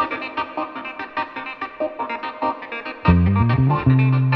This is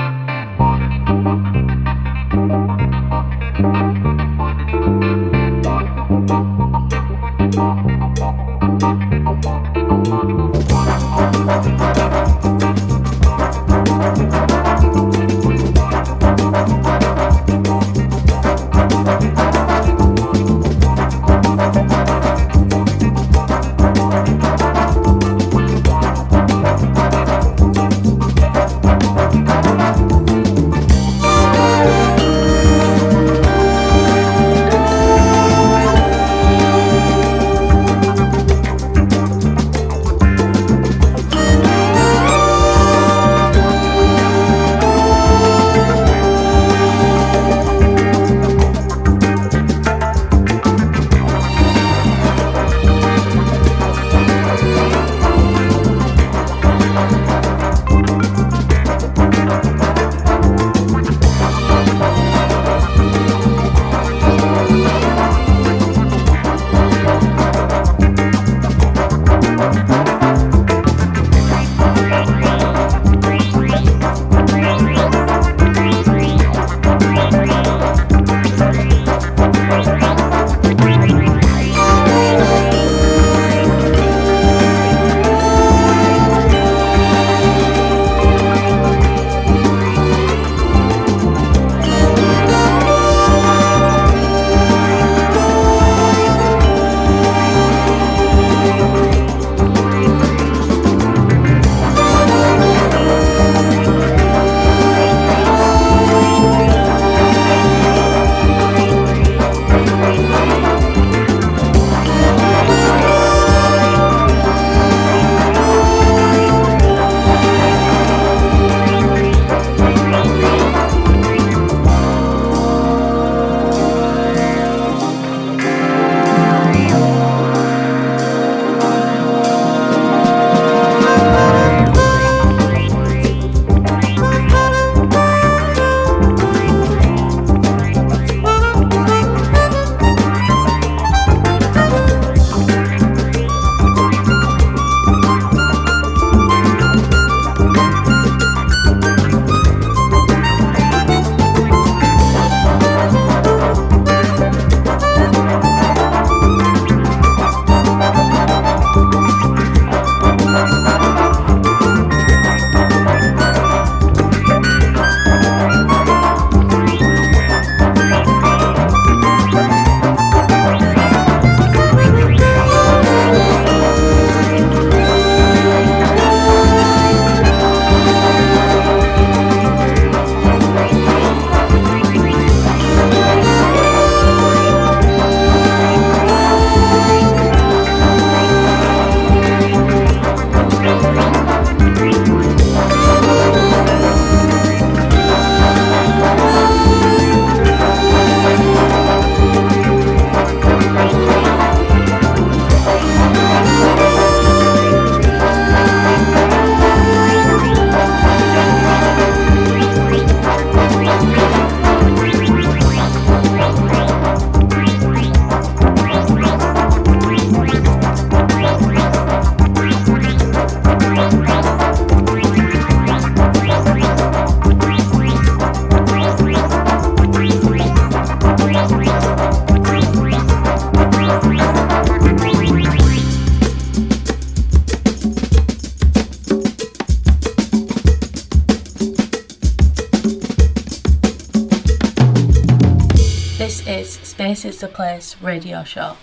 Place radio show.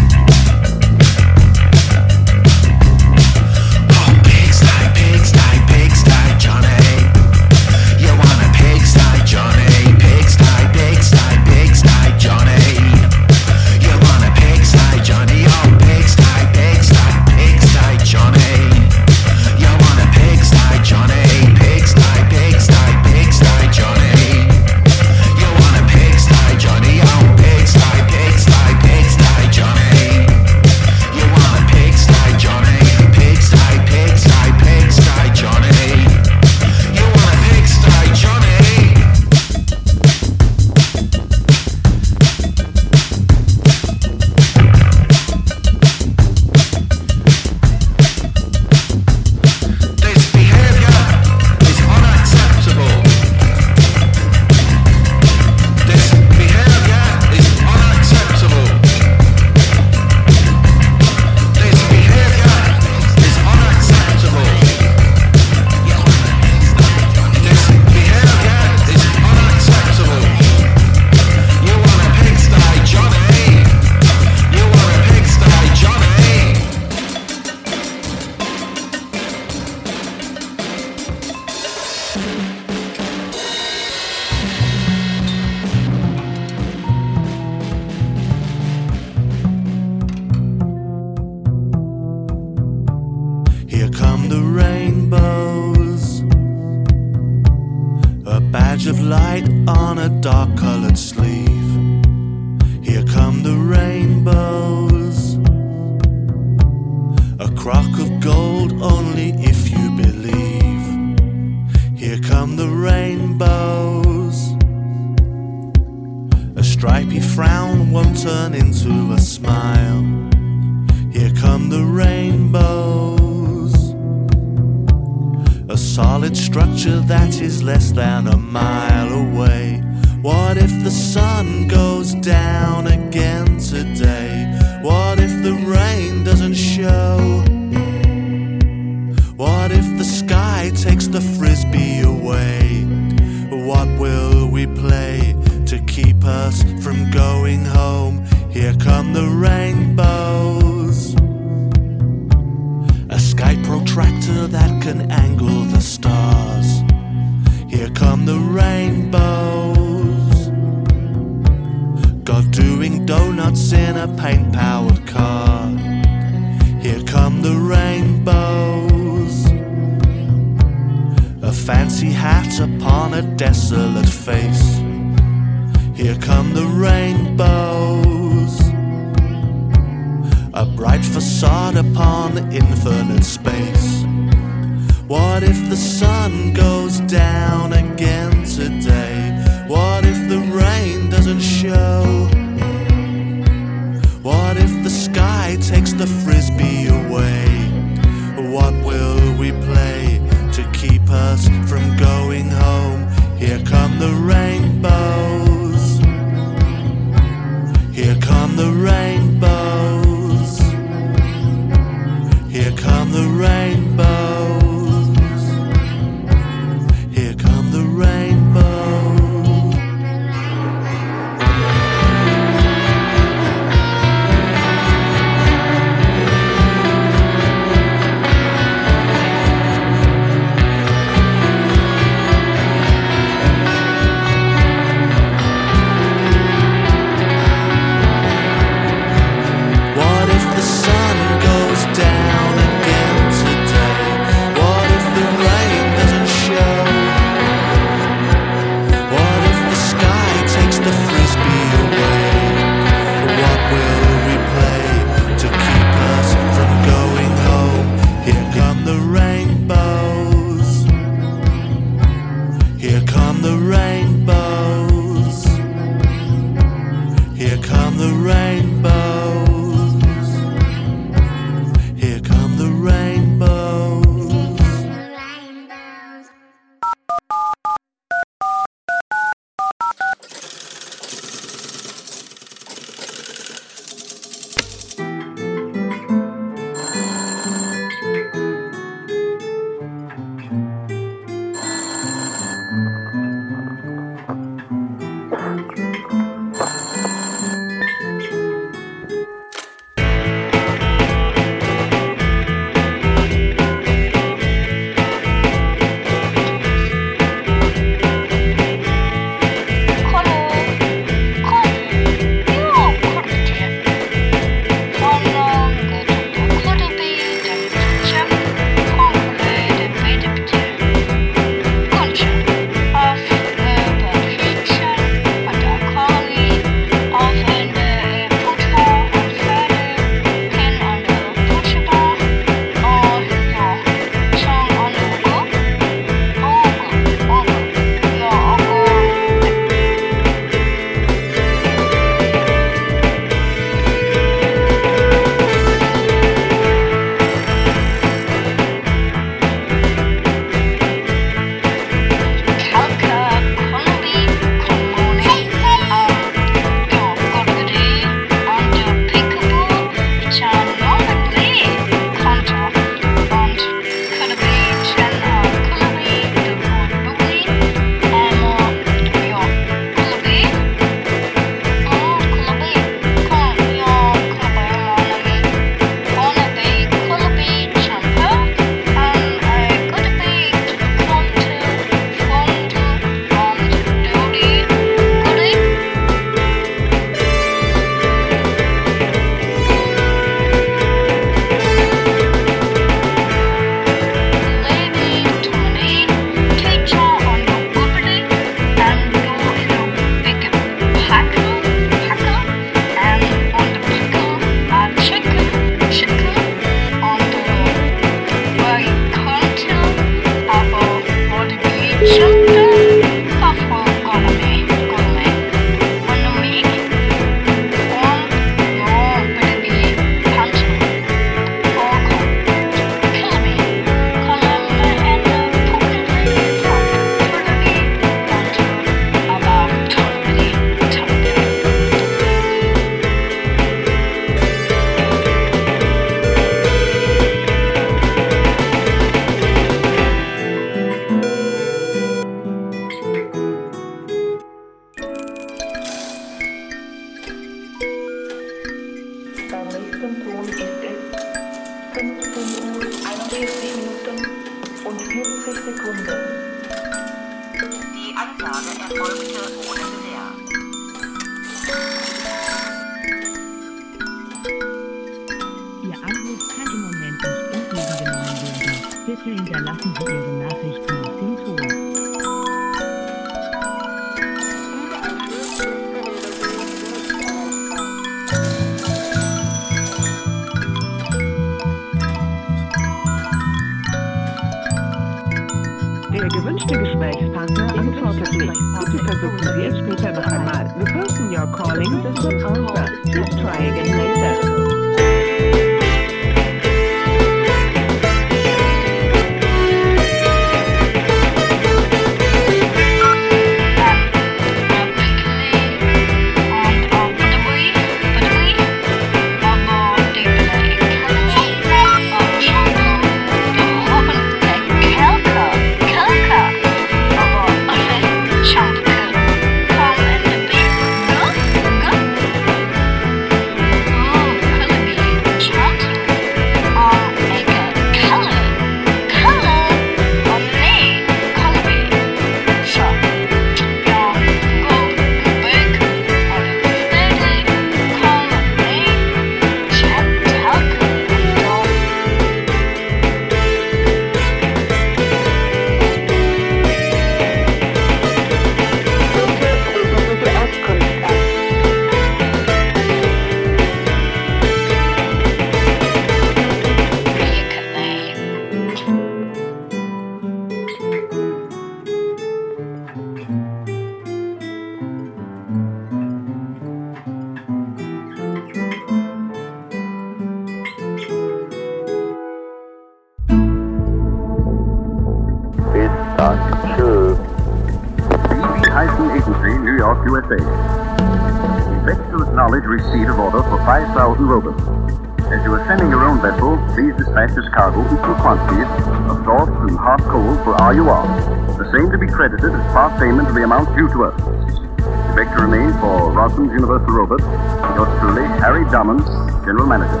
Part payment of the amount due to us. We beg to remain for Rossum's Universal Robots. Yours truly, Harry Drummond, General Manager.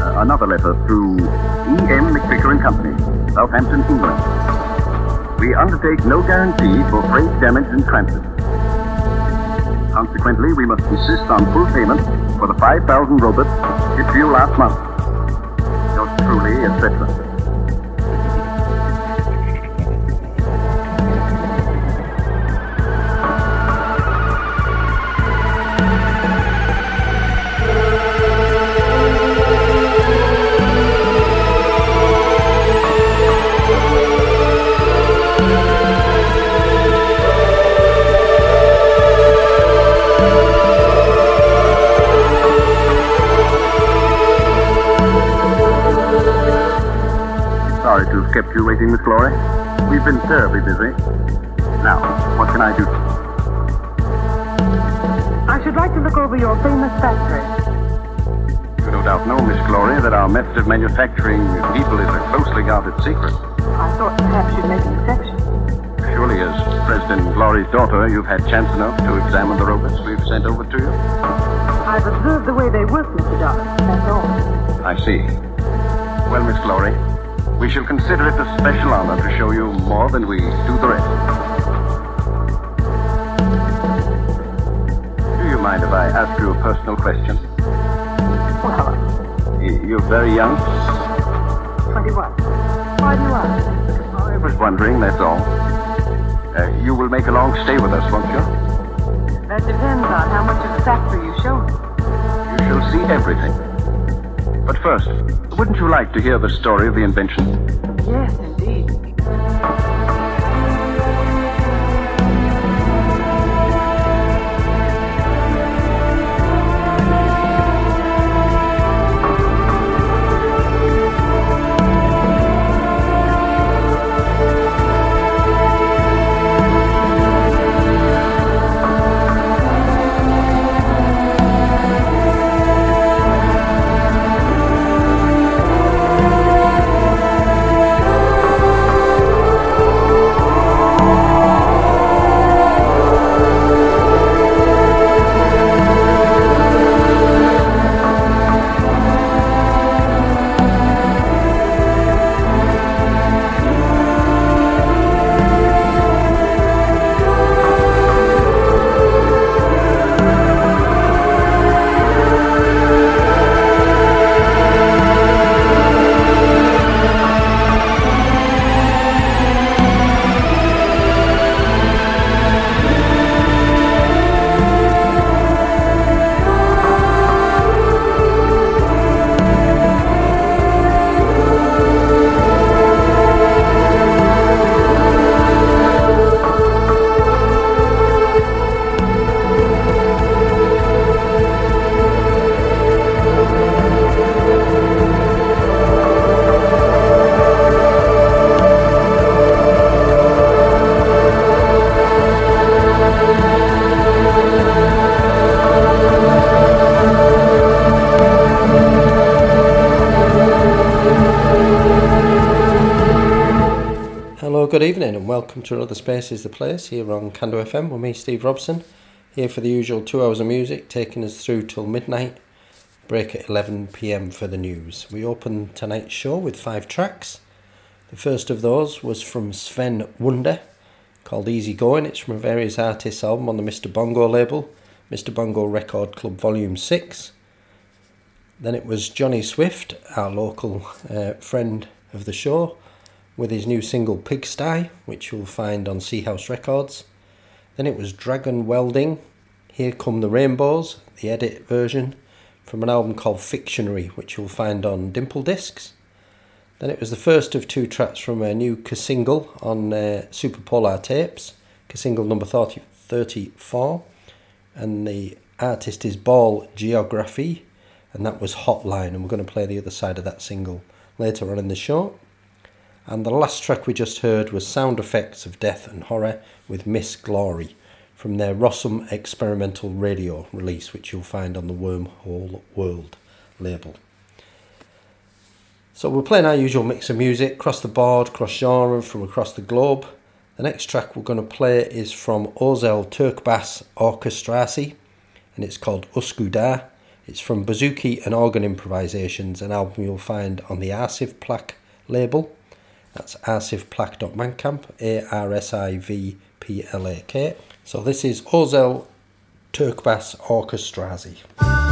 Uh, another letter to E.M. McVicker and Company, Southampton, England. We undertake no guarantee for freight damage in transit. Consequently, we must insist on full payment for the 5,000 robots shipped to you last month. Yours truly, etc. daughter, you've had chance enough to examine the robots we've sent over to you. I've observed the way they work, Mr. Dodd. That's all. I see. Well, Miss Glory, we shall consider it a special honor to show you more than we do the rest. Do you mind if I ask you a personal question? Well, You're very young. 21. Why do you ask? I was wondering, that's all. You will make a long stay with us, won't you? That depends on how much of the factory you show me. You shall see everything. But first, wouldn't you like to hear the story of the invention? Good evening, and welcome to another Space is the Place here on Cando FM with me, Steve Robson, here for the usual two hours of music, taking us through till midnight. Break at 11 pm for the news. We open tonight's show with five tracks. The first of those was from Sven Wunder, called Easy Going. It's from a various artists album on the Mr. Bongo label, Mr. Bongo Record Club Volume 6. Then it was Jonny Swift, our local uh, friend of the show, with his new single Pigsty, which you'll find on Seahouse Records. Then it was Dragon Welding, Here Come the Rainbows, the edit version, from an album called Fictionary, which you'll find on Dimple Discs. Then it was the first of two tracks from a new single on uh, Superpolar Tapes, single number 30, 34, and the artist is Ball Geographie, and that was Hotline, and we're going to play the other side of that single later on in the show. And the last track we just heard was Sound Effects of Death and Horror with Miss Glory from their Rossum Experimental Radio release, which you'll find on the Wormhole World label. So we're playing our usual mix of music across the board, cross genre, from across the globe. The next track we're going to play is from Ozel Turkbas Orkestrasi, and it's called Uskudar. It's from Bouzouki and Organ Improvisations, an album you'll find on the Arsiv Plak label. That's arsivplak.bandcamp, A-R-S-I-V-P-L-A-K. So this is Ozel Turkbas Orkestrasi.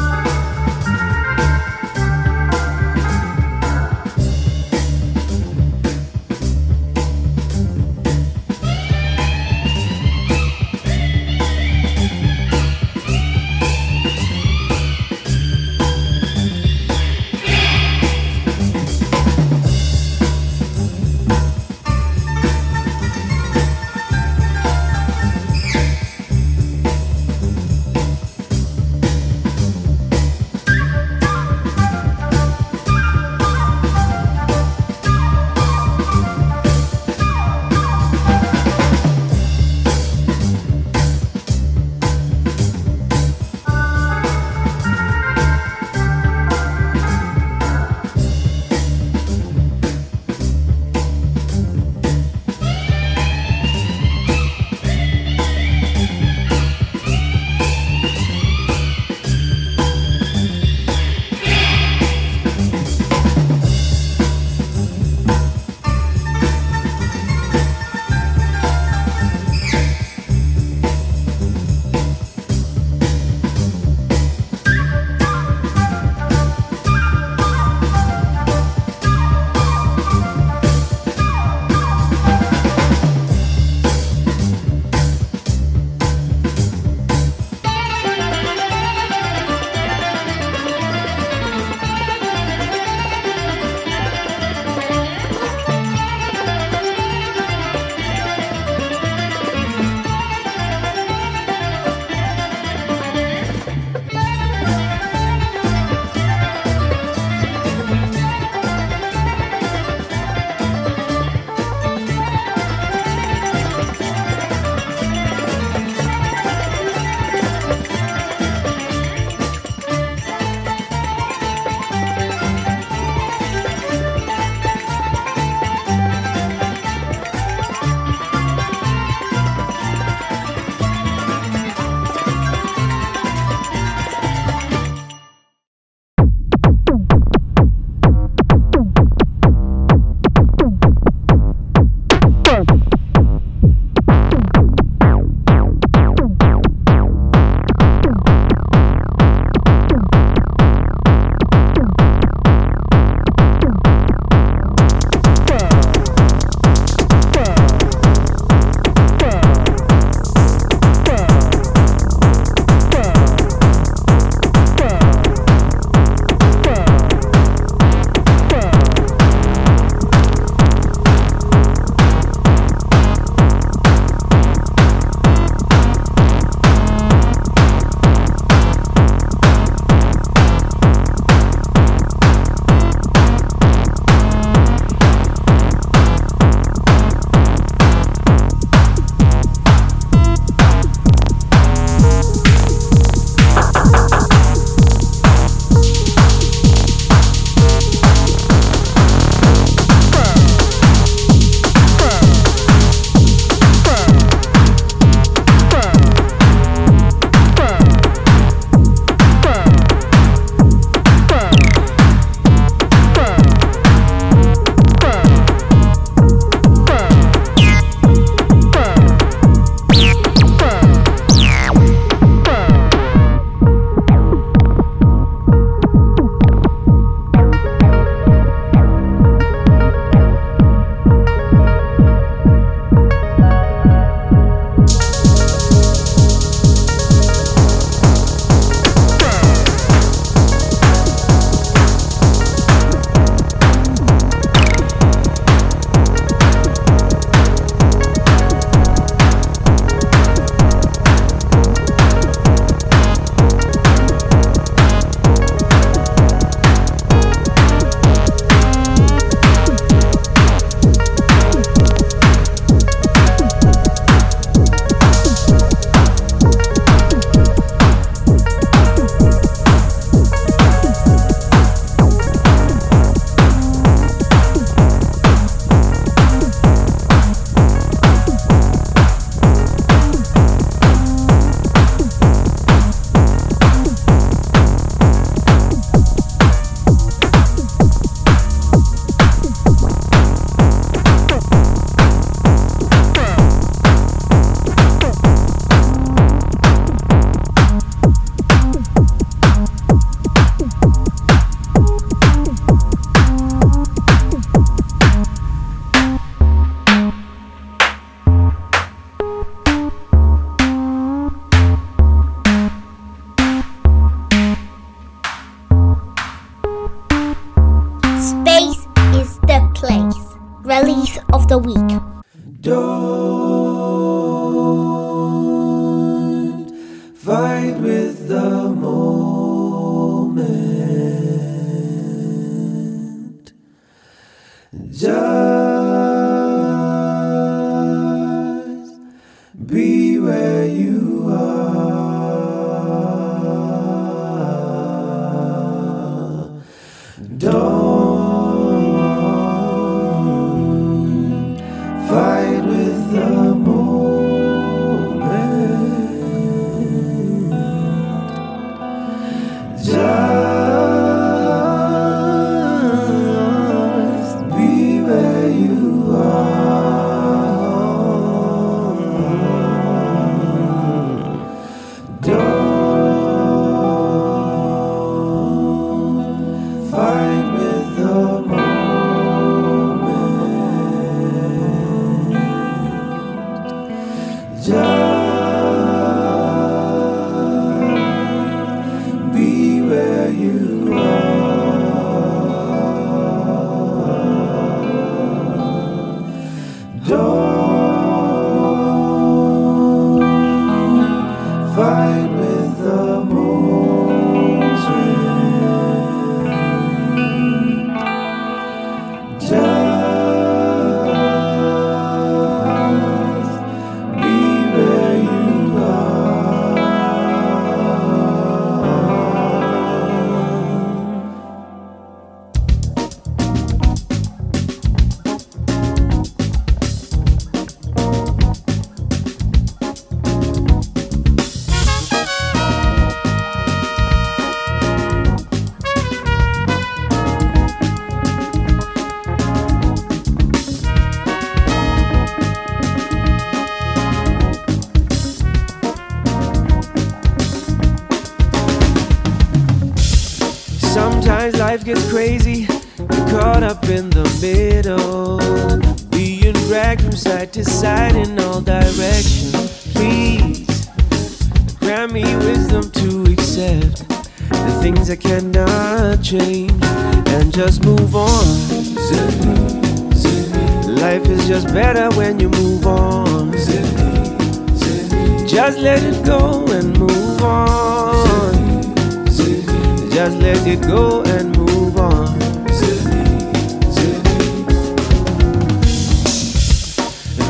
Let it go and move on.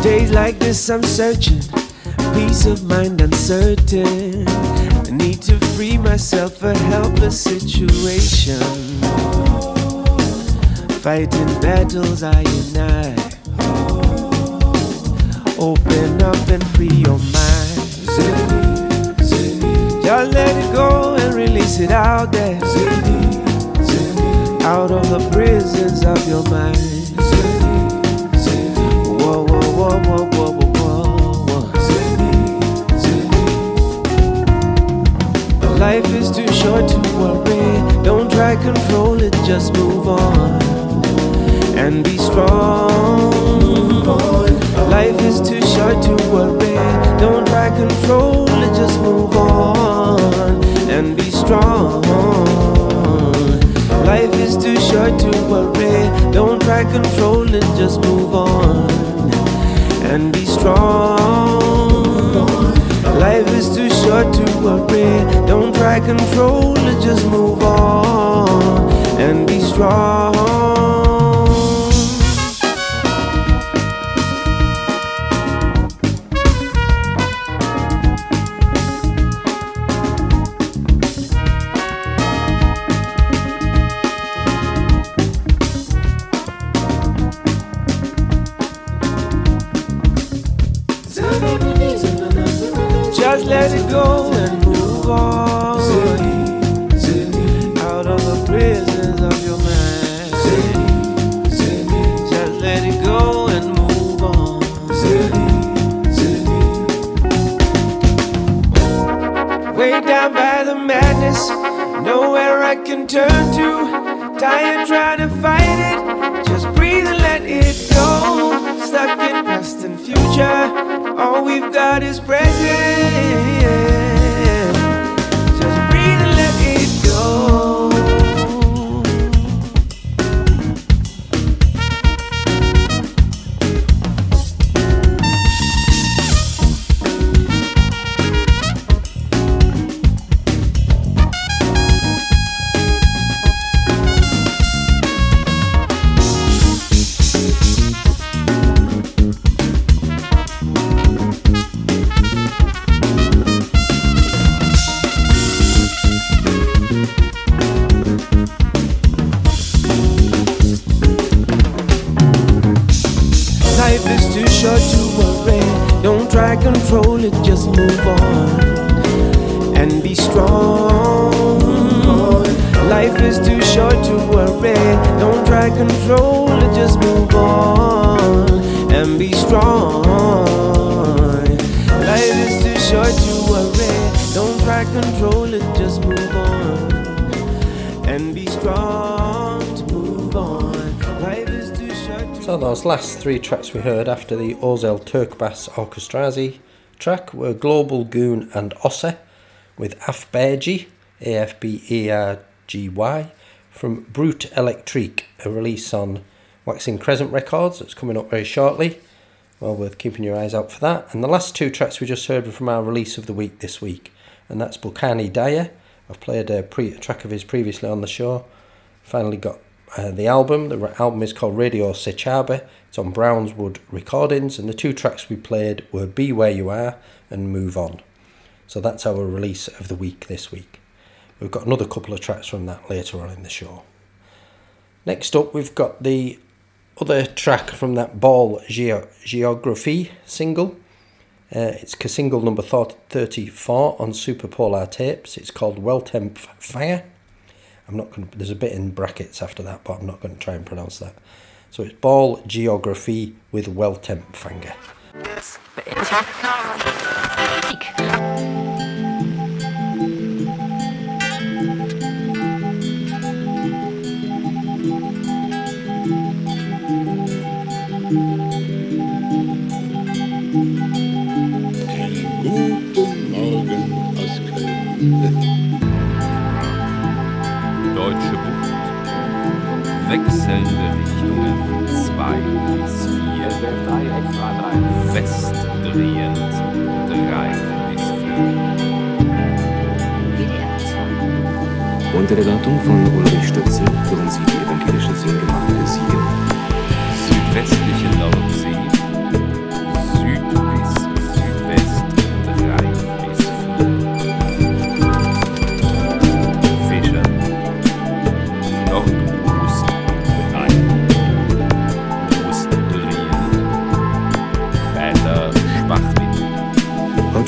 Days like this, I'm searching. Peace of mind uncertain. I need to free myself a helpless situation. Fighting battles I I. Open up and free your mind. Just let it go and release it out there. Out of the prisons of your mind. Whoa, whoa, whoa, whoa, whoa, whoa, whoa, whoa. Life is too short to worry. Don't try control it, just move on and be strong. Life is too short to worry. Don't try control it, just move on and be strong. Life is too short to worry. Don't try control it, just move on and be strong. Life is too short to worry. Don't try control it, just move on and be strong. Three tracks we heard after the Ozel Turkbas Orkestrasi track were Global Goon and Ossa with Afbeargy, A-F-B-E-R-G-Y, from Brute Electrique, a release on Waxing Crescent Records that's coming up very shortly. Well worth keeping your eyes out for that. And the last two tracks we just heard were from our release of the week this week, and that's Bokani Dyer. I've played a, pre- a track of his previously on the show. Finally got uh, the album. The album is called Radio Sechabe. It's on Brownswood Recordings, and the two tracks we played were Be Where You Are and Move On. So that's our release of the week this week. We've got another couple of tracks from that later on in the show. Next up, we've got the other track from that Ball Geo- Geographie single. Uh, it's single number 34 on Superpolar tapes. It's called Well Temp Fire. I'm not going to, there's a bit in brackets after that, but I'm not going to try and pronounce that. So it's Ball Geographie with Weltempfanger. Wechselnde Richtungen 2 bis 4. Westdrehend 3 bis 4. Unter der Leitung von Ulrich Stötzel führen Sie die evangelische Singgemeinde Sieger. Südwestliche Nordsee.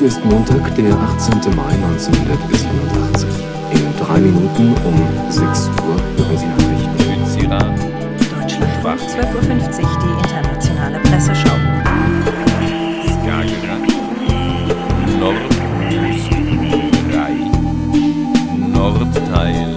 Heute ist Montag, der 18. Mai 1987. In drei Minuten um 6 Uhr hören Sie Nachrichten. Südsiran. Deutschlandfunk 12.50 Uhr die internationale Presseschau. Skagerrak. Nordost 3. Nordteil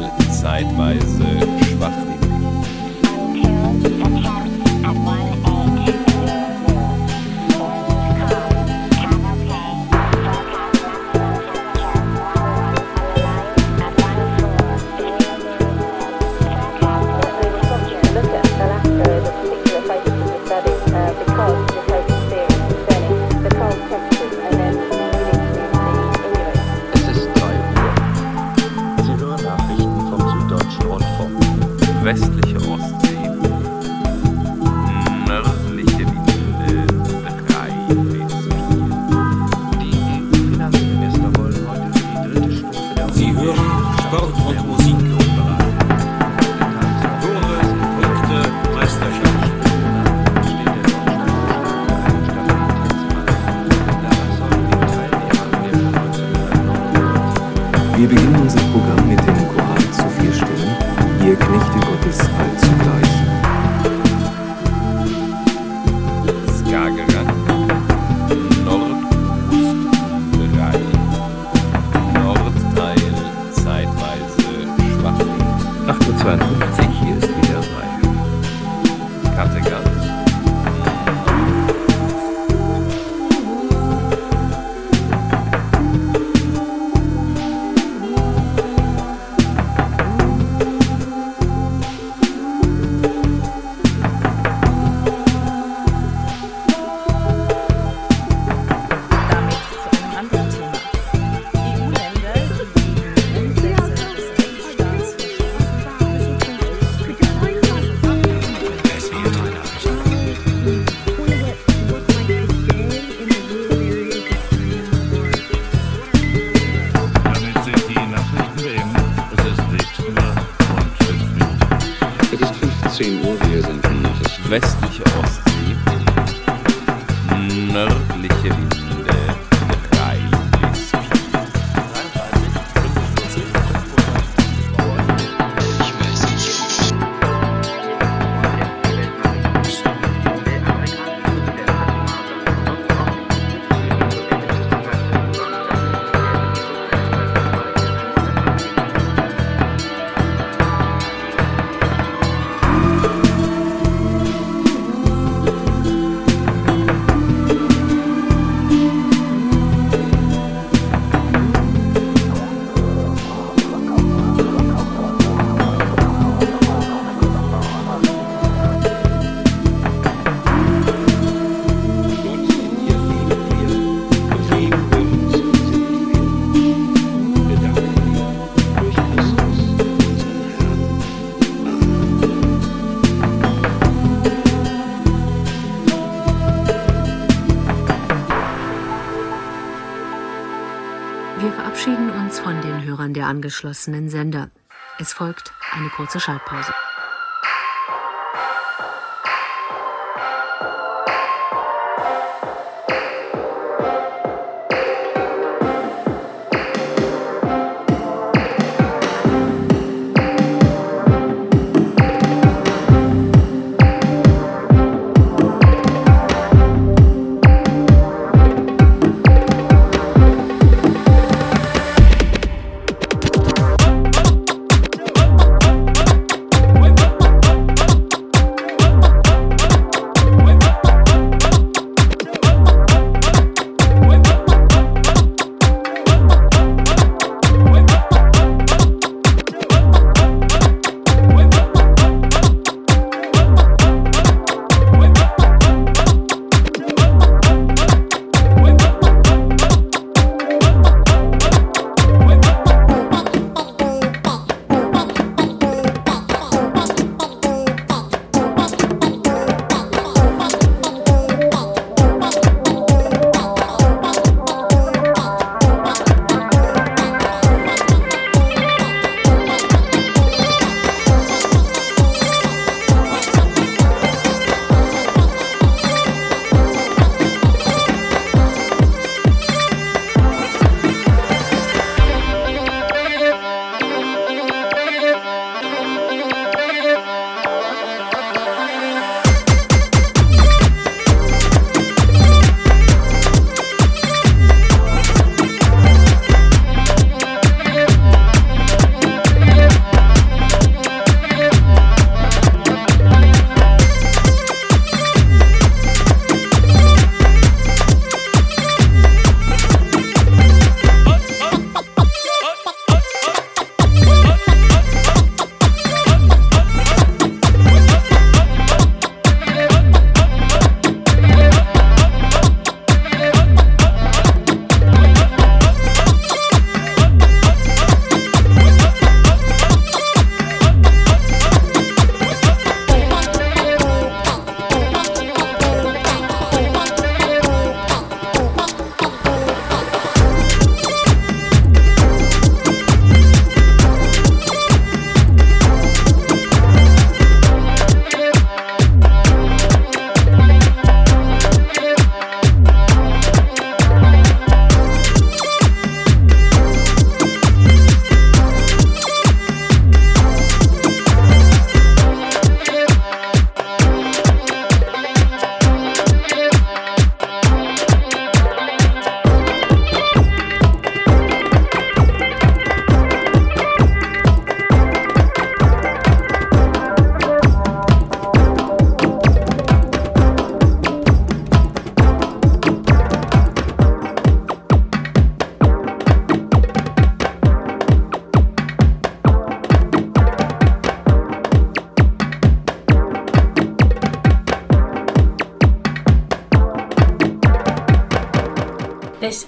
angeschlossenen Sender. Es folgt eine kurze Schaltpause.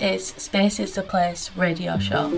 Is Space is the Place radio show.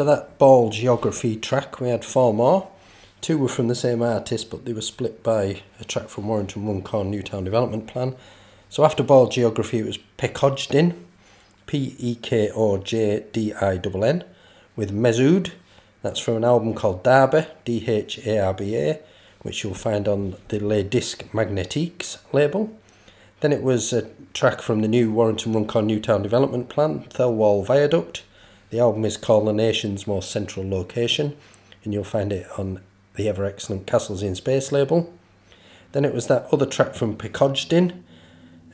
After that Ball Geographie track, we had four more. Two were from the same artist, but they were split by a track from Warrington-Runcorn New Town Development Plan. So after Ball Geographie, it was Pekojdinn, P E K O J D I N N, with Mezoued. That's from an album called Dharba, D H A R B A, which you'll find on the Les Disques Magnetiques label. Then it was a track from the new Warrington-Runcorn New Town Development Plan, Thelwall Viaduct. The album is called The Nation's Most Central Location, and you'll find it on the ever excellent Castles in Space label. Then it was that other track from Pekojdinn,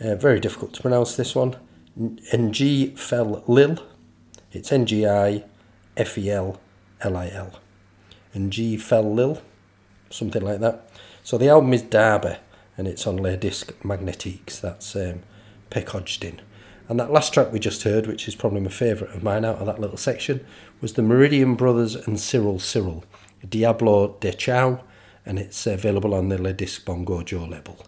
uh, very difficult to pronounce this one, Ng Fel Lil. It's N G I F E L L I L. Ng Fel Lil, something like that. So the album is Dharba, and it's on Les Disques Magnetiques. That's um. And that last track we just heard, which is probably my favourite of mine out of that little section, was the Meridian Brothers and Cyril Cyril, Diablo de Chuao, and it's available on the Le Disc Bongo Joe label.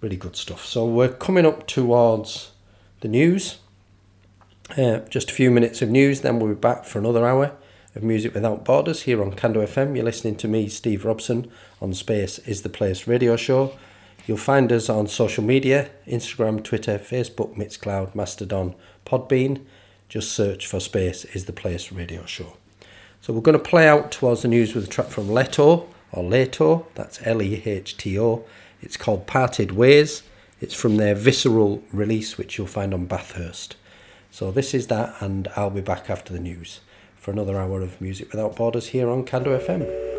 Really good stuff. So we're coming up towards the news. Uh, just a few minutes of news, then we'll be back for another hour of Music Without Borders here on Cando FM. You're listening to me, Steve Robson, on Space is the Place radio show. You'll find us on social media Instagram, Twitter, Facebook, Mixcloud, Mastodon, Podbean. Just search for Space is the Place radio show. So we're going to play out towards the news with a track from Lehto, or Lehto, that's L E H T O. It's called Parted Ways. It's from their Visceral release, which you'll find on Bathurst. So this is that, and I'll be back after the news for another hour of Music Without Borders here on Cando FM.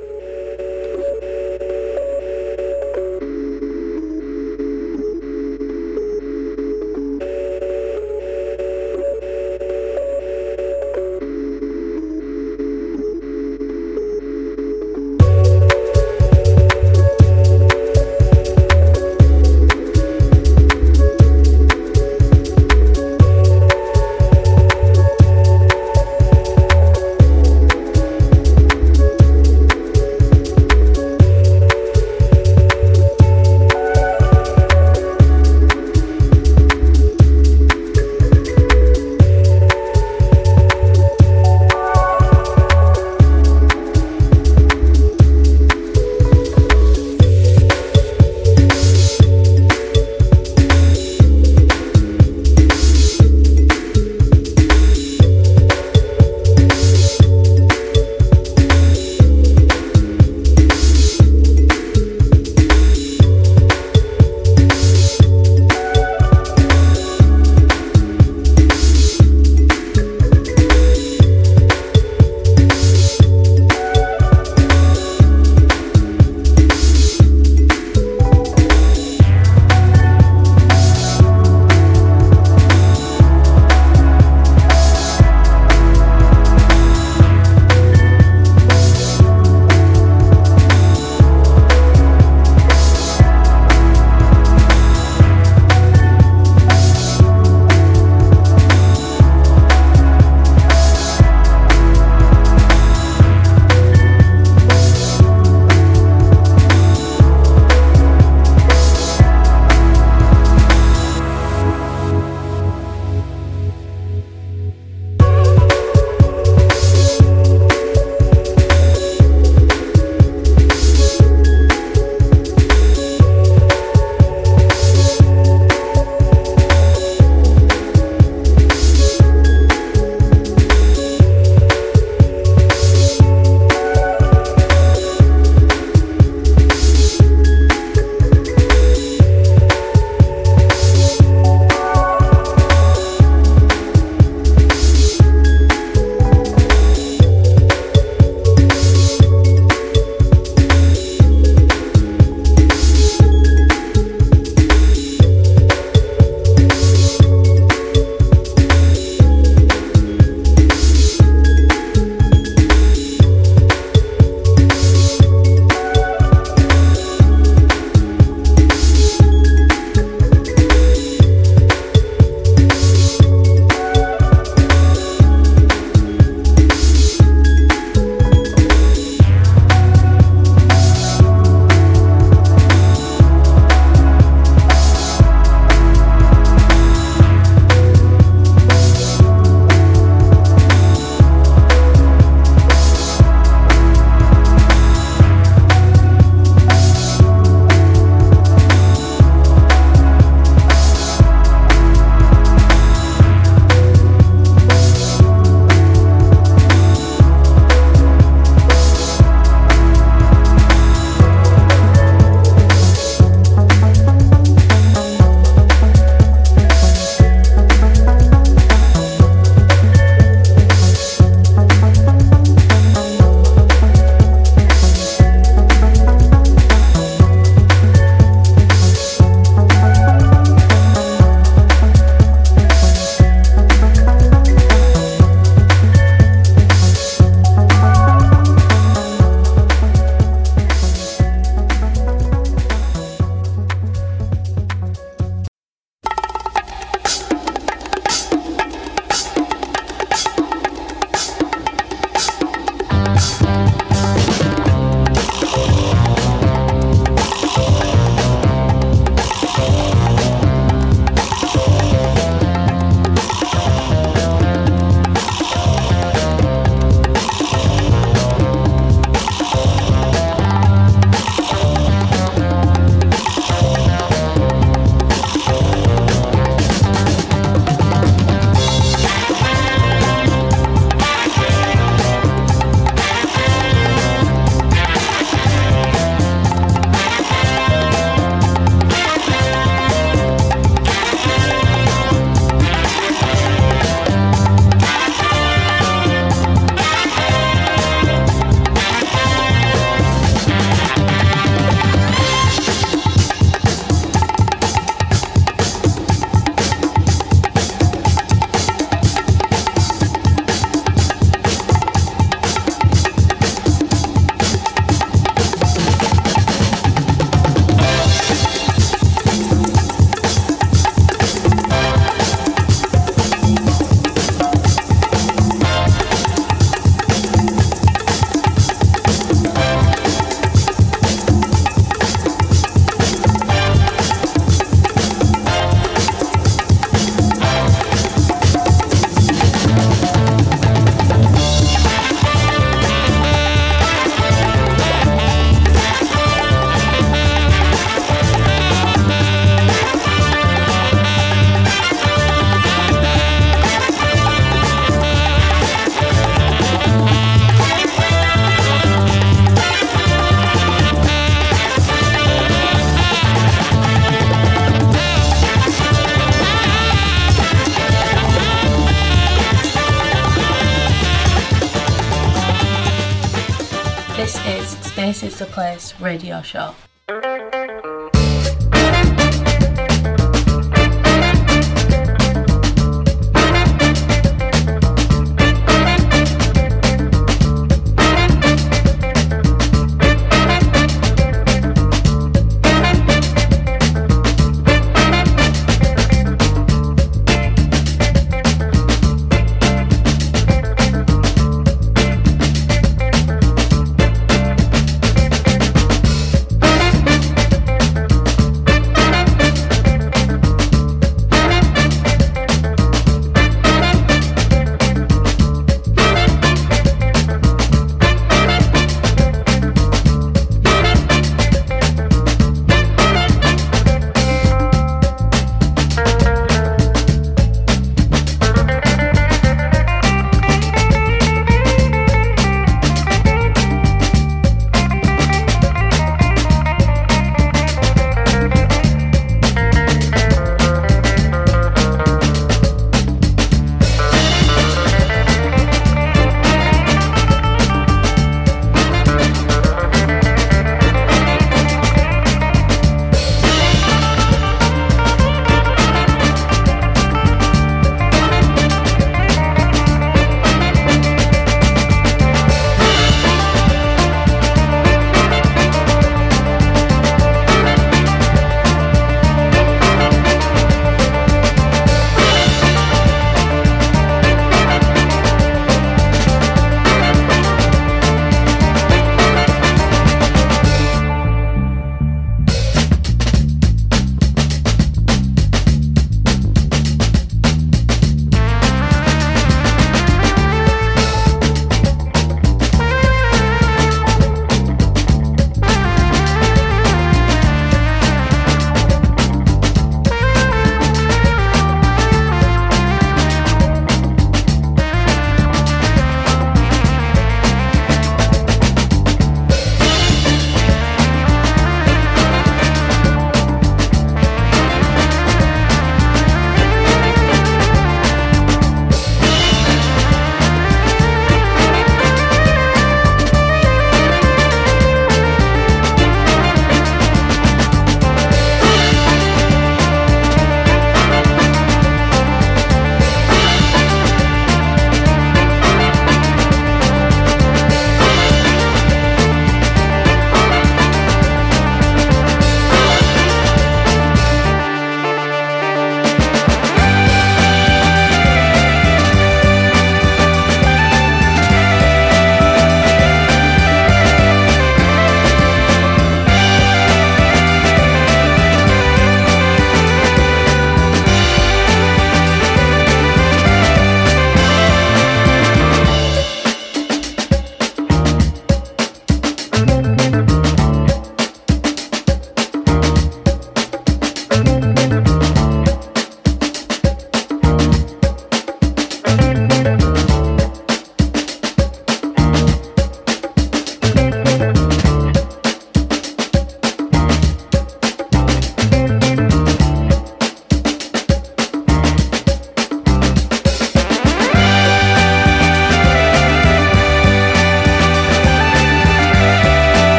The Place radio show.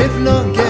if not get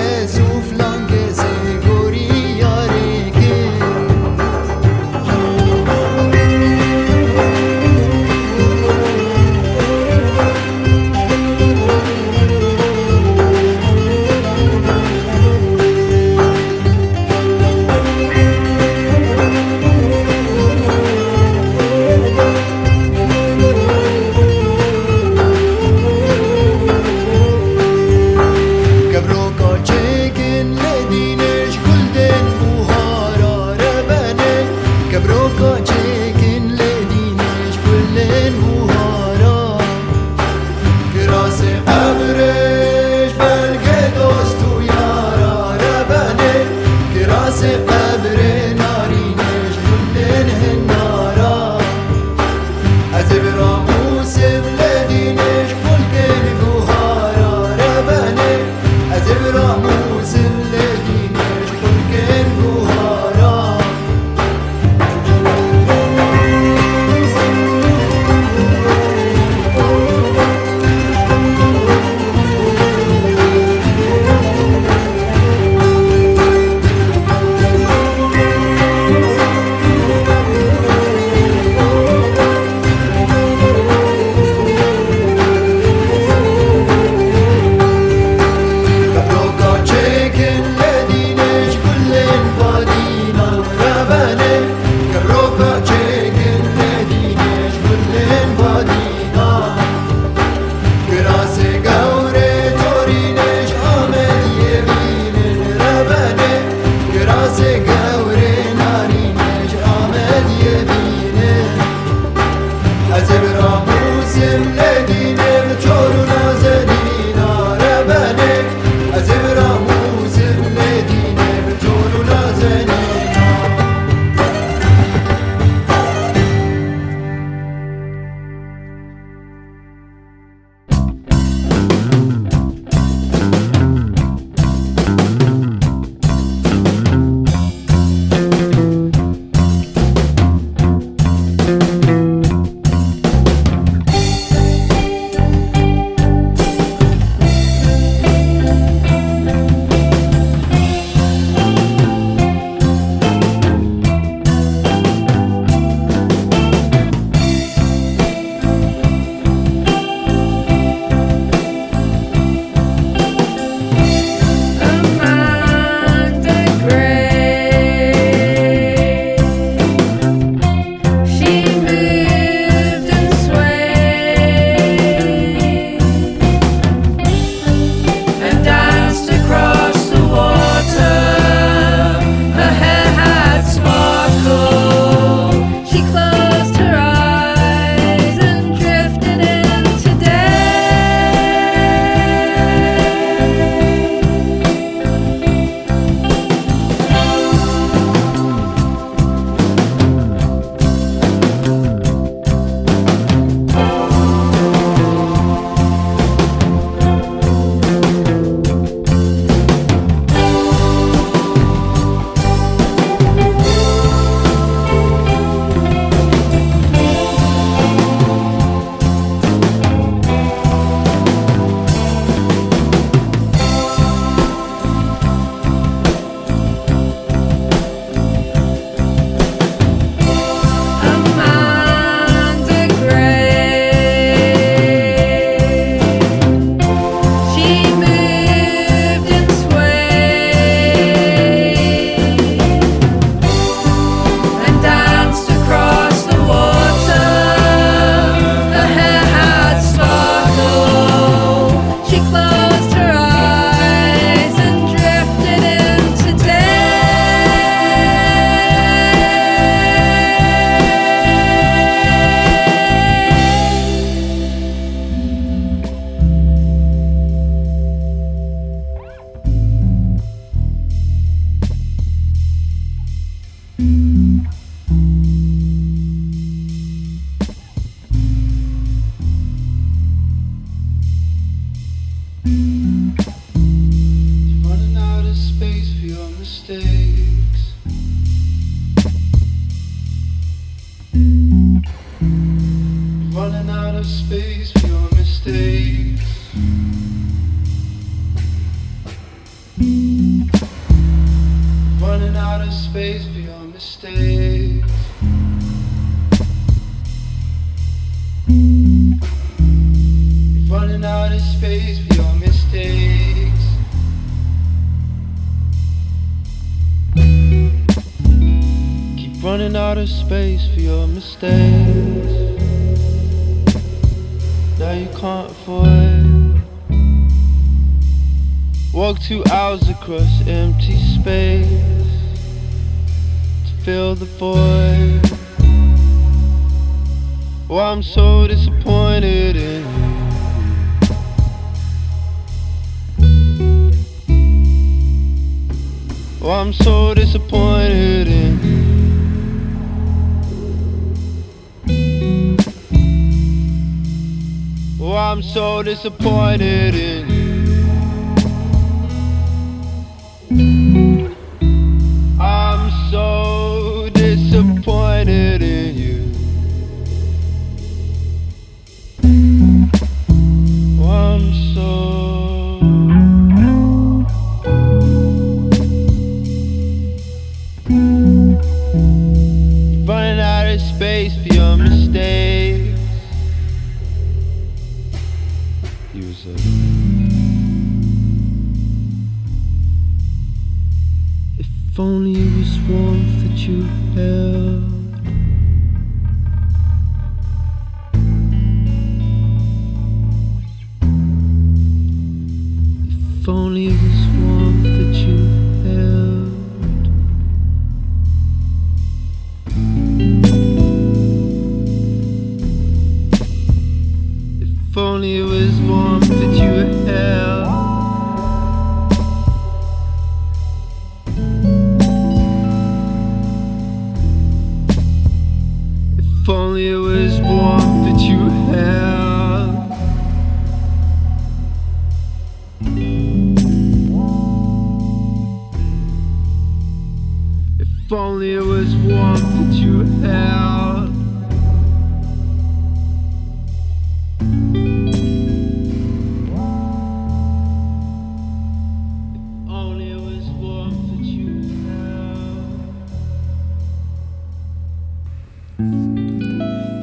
Only it was warm that you were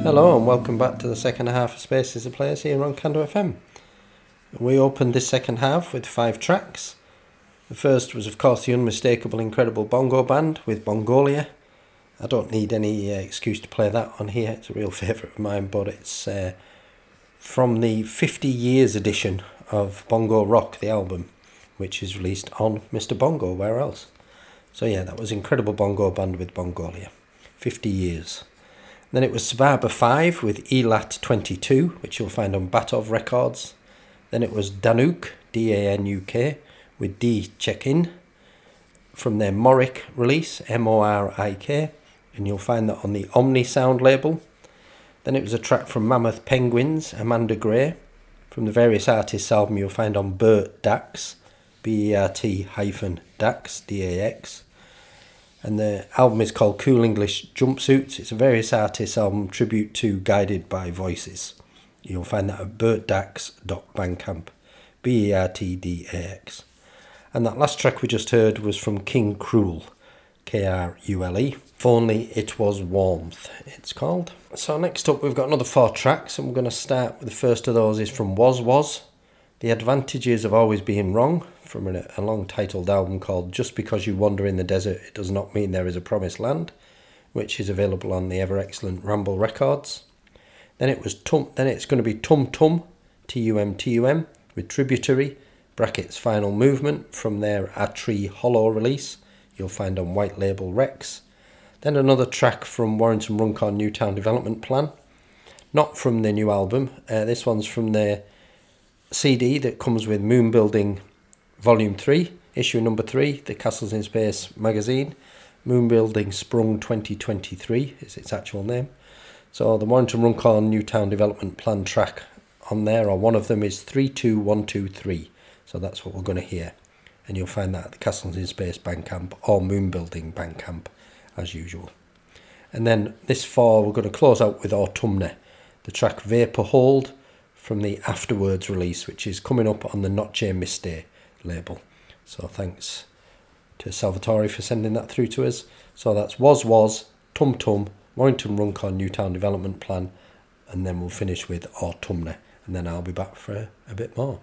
Hello and welcome back to the second half of Space is the Place here on Cando FM. We opened this second half with five tracks. The first was, of course, the unmistakable, incredible Bongo Band with Bongolia. I don't need any uh, excuse to play that on here, it's a real favourite of mine, but it's uh, from the 50 years edition of Bongo Rock, the album, which is released on Mr. Bongo, where else? So, yeah, that was Incredible Bongo Band with Bongolia. 50 years. Then it was Sababa 5 with Eilat 22, which you'll find on Batov Records. Then it was Danuk, D A N U K, with De çêkin from their Morik release, M O R I K, and you'll find that on the Omni Sound label. Then it was a track from Mammoth Penguins, Amanda Gray, from the various artists album you'll find on Bert Dax, B E R T hyphen Dax, D A X. And the album is called Cool English Jumpsuits. It's a various artists album tribute to Guided by Voices. You'll find that at bertdax.bandcamp, B E R T D A X. And that last track we just heard was from King Krule, K R U L E. If only it was warmth, it's called. So next up we've got another four tracks, and we're going to start with the first of those is from Waswas. The Advantages of Always Being Wrong, from a, a long titled album called Just Because You Wander in the Desert, It Does Not Mean There Is a Promised Land, which is available on the ever excellent Ramble Records. Then it was Tum. Then it's going to be Tum Tum, T U M T U M, with Tributary brackets Final Movement from their A Tree Hollow release. You'll find on White Label Rex. Then another track from Warrington-Runcorn New Town Development Plan, not from their new album. Uh, this one's from their CD that comes with Moon Building Volume Three, issue number three, the Castles in Space magazine. Moon Building Sprung 2023 is its actual name. So the Warrington-Runcorn New Town Development Plan track on there, or one of them is 32123. So that's what we're going to hear. And you'll find that at the Castles in Space Bandcamp or Moon Building Bandcamp as usual. And then this four, we're going to close out with Autumna, the track Vapor Hold from the Afterwards release, which is coming up on the Noche Miste label. So thanks to Salvatore for sending that through to us. So that's Waswas, Tum Tum, Warrington-Runcorn New Town Development Plan, and then we'll finish with Autumna, and then I'll be back for a, a bit more.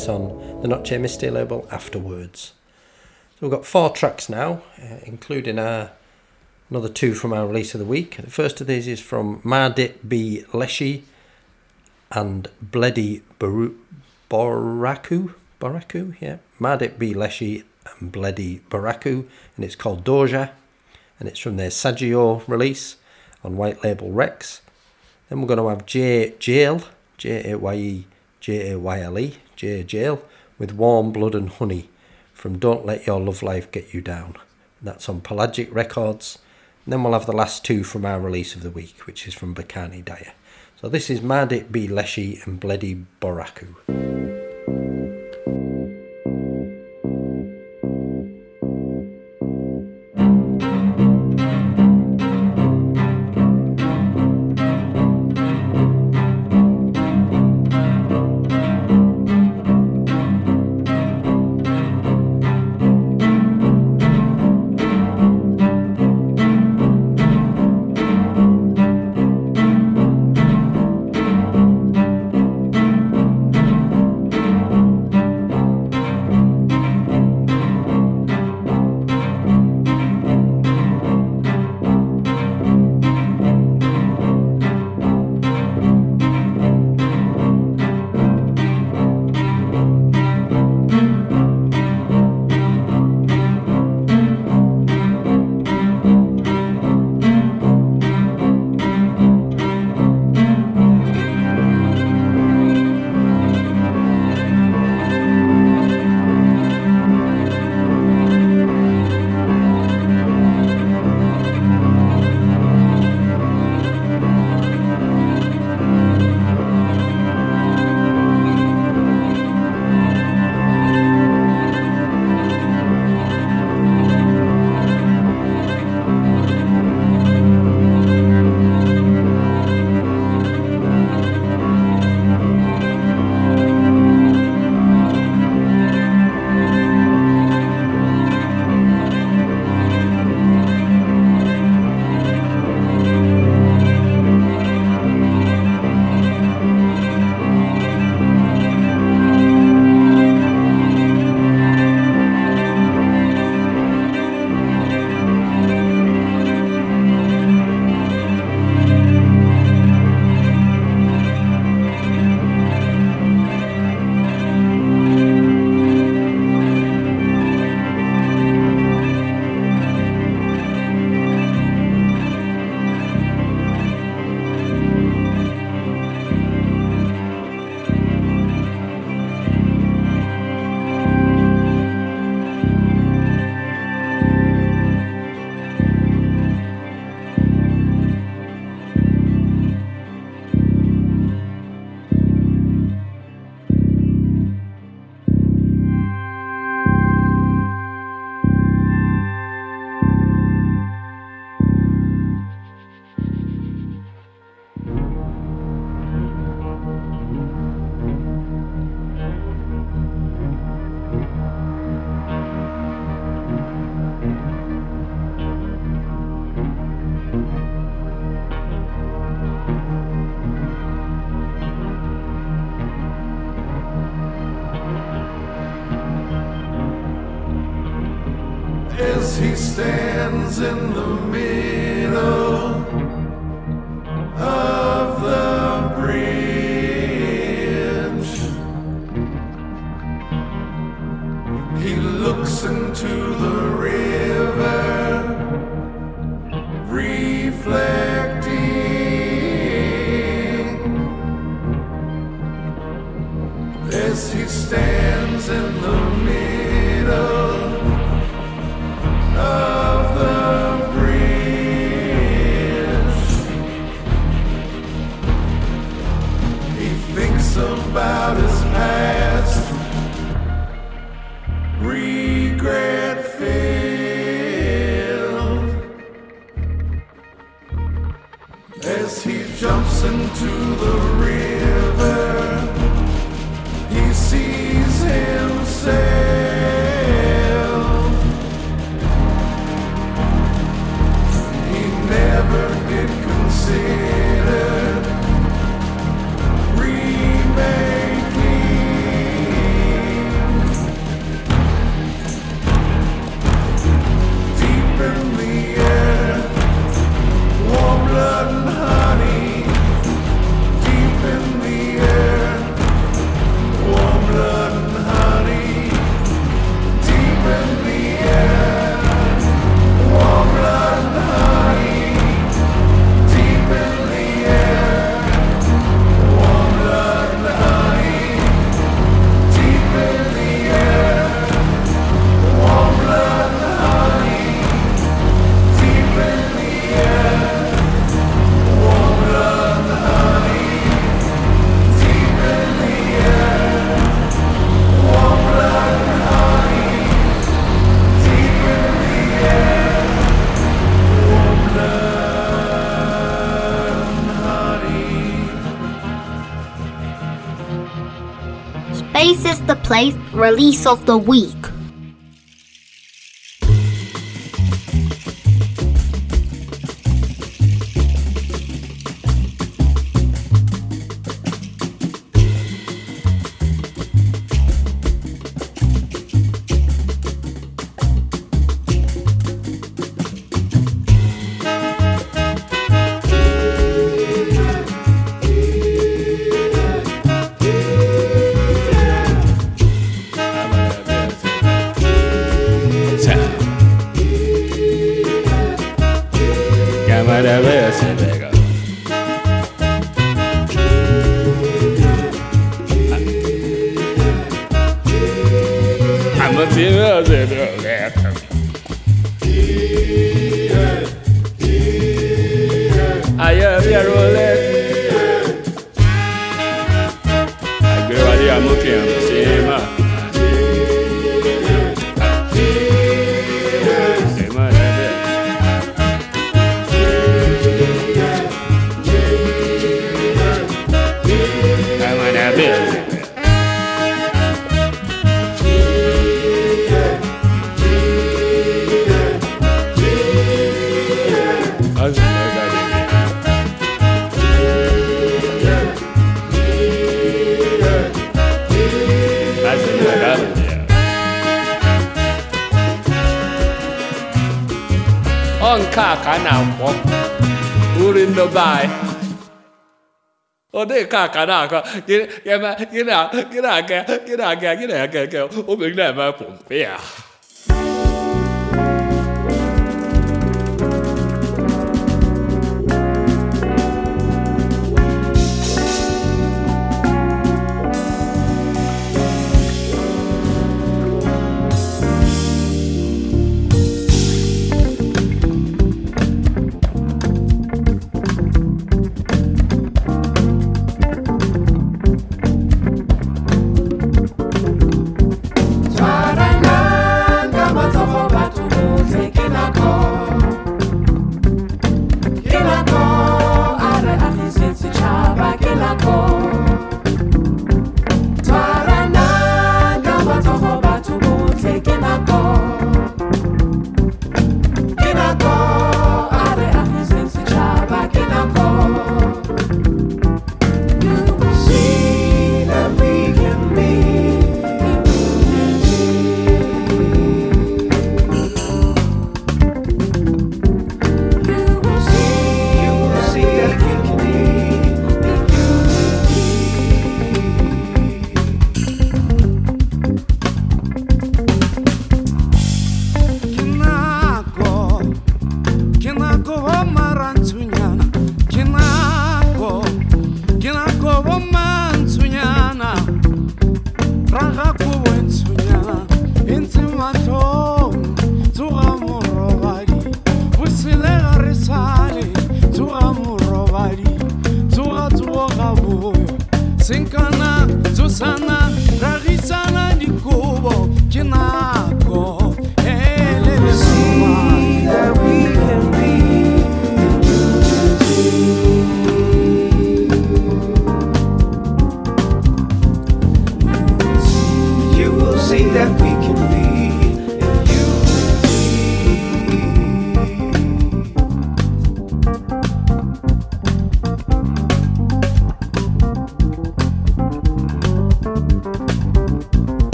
Release on the Noche Misty label afterwards. So we've got four tracks now, uh, including our, another two from our release of the week. The first of these is from Mardit B. Lleshi and Bledi Baru- Boraku. Boraku, yeah. Mardit B. Lleshi and Bledi Boraku, and it's called Doja, and it's from their Saggio release on White Label Rex. Then we're going to have Jaye Jayle, J A Y E J A Y L E, Jayle, with Warm Blood and Honey from Don't Let Your Love Life Get You Down. That's on Pelagic Records. And then we'll have the last two from our release of the week, which is from Bokani Dyer. So this is Mardit B. Lleshi and Bledi Boraku. He stands in the place, release of the week. 那干那个，你你们你那你那个你那个你那个，我们那么方便。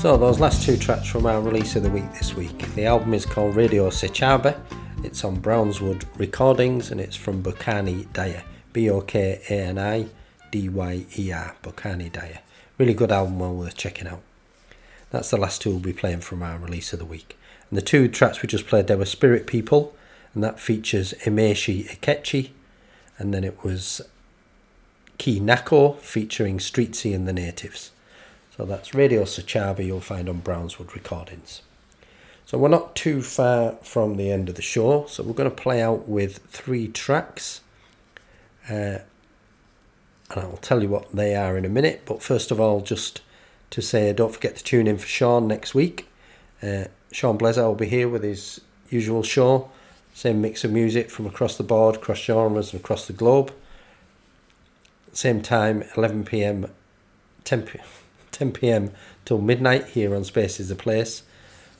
So, those last two tracks from our release of the week this week. The album is called Radio Sechaba, It's on Brownswood Recordings and it's from Bokani Dyer. B O K A N I D Y E R. Bokani Dyer. Really good album, well worth checking out. That's the last two we'll be playing from our release of the week. And the two tracks we just played there were Spirit People, and that features Amaeshi Ikechi, and then it was Ke Nako featuring Sereetsi and the Natives. So that's Radio Sechaba you'll find on Brownswood Recordings. So we're not too far from the end of the show, so we're going to play out with three tracks. Uh, and I'll tell you what they are in a minute, but first of all, just to say don't forget to tune in for Sean next week. Uh, Sean Blazer will be here with his usual show, same mix of music from across the board, across genres, and across the globe. Same time, 11 pm, 10 p- 10 pm till midnight here on Space is the Place.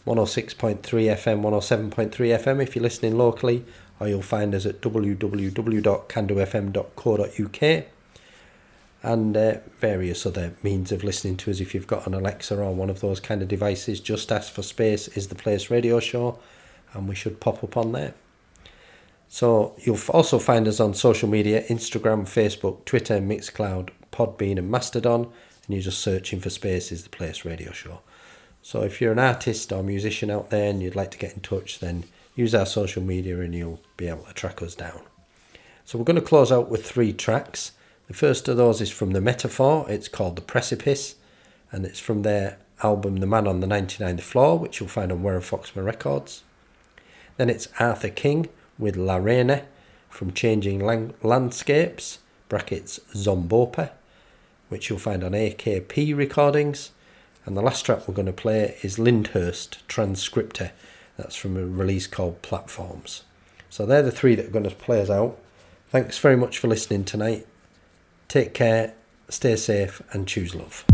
106.3 FM, 107.3 FM if you're listening locally, or you'll find us at www.candofm.co.uk and uh, various other means of listening to us if you've got an Alexa or one of those kind of devices. Just ask for Space is the Place radio show, and we should pop up on there. So you'll also find us on social media Instagram, Facebook, Twitter, Mixcloud, Podbean, and Mastodon. And you're just searching for Space is the Place radio show. So if you're an artist or musician out there and you'd like to get in touch, then use our social media and you'll be able to track us down. So we're going to close out with three tracks. The first of those is from The Metamorph. It's called The Precipice, and it's from their album The Man on the 99th Floor, which you'll find on Warren Foxman Records. Then it's Arthur King with La Reina from Changing Lang- Landscapes, brackets Zombopa, which you'll find on AKP Recordings. And the last track we're going to play is Lyndhurst Transcriptor. That's from a release called Platforms. So they're the three that are going to play us out. Thanks very much for listening tonight. Take care, stay safe, and choose love.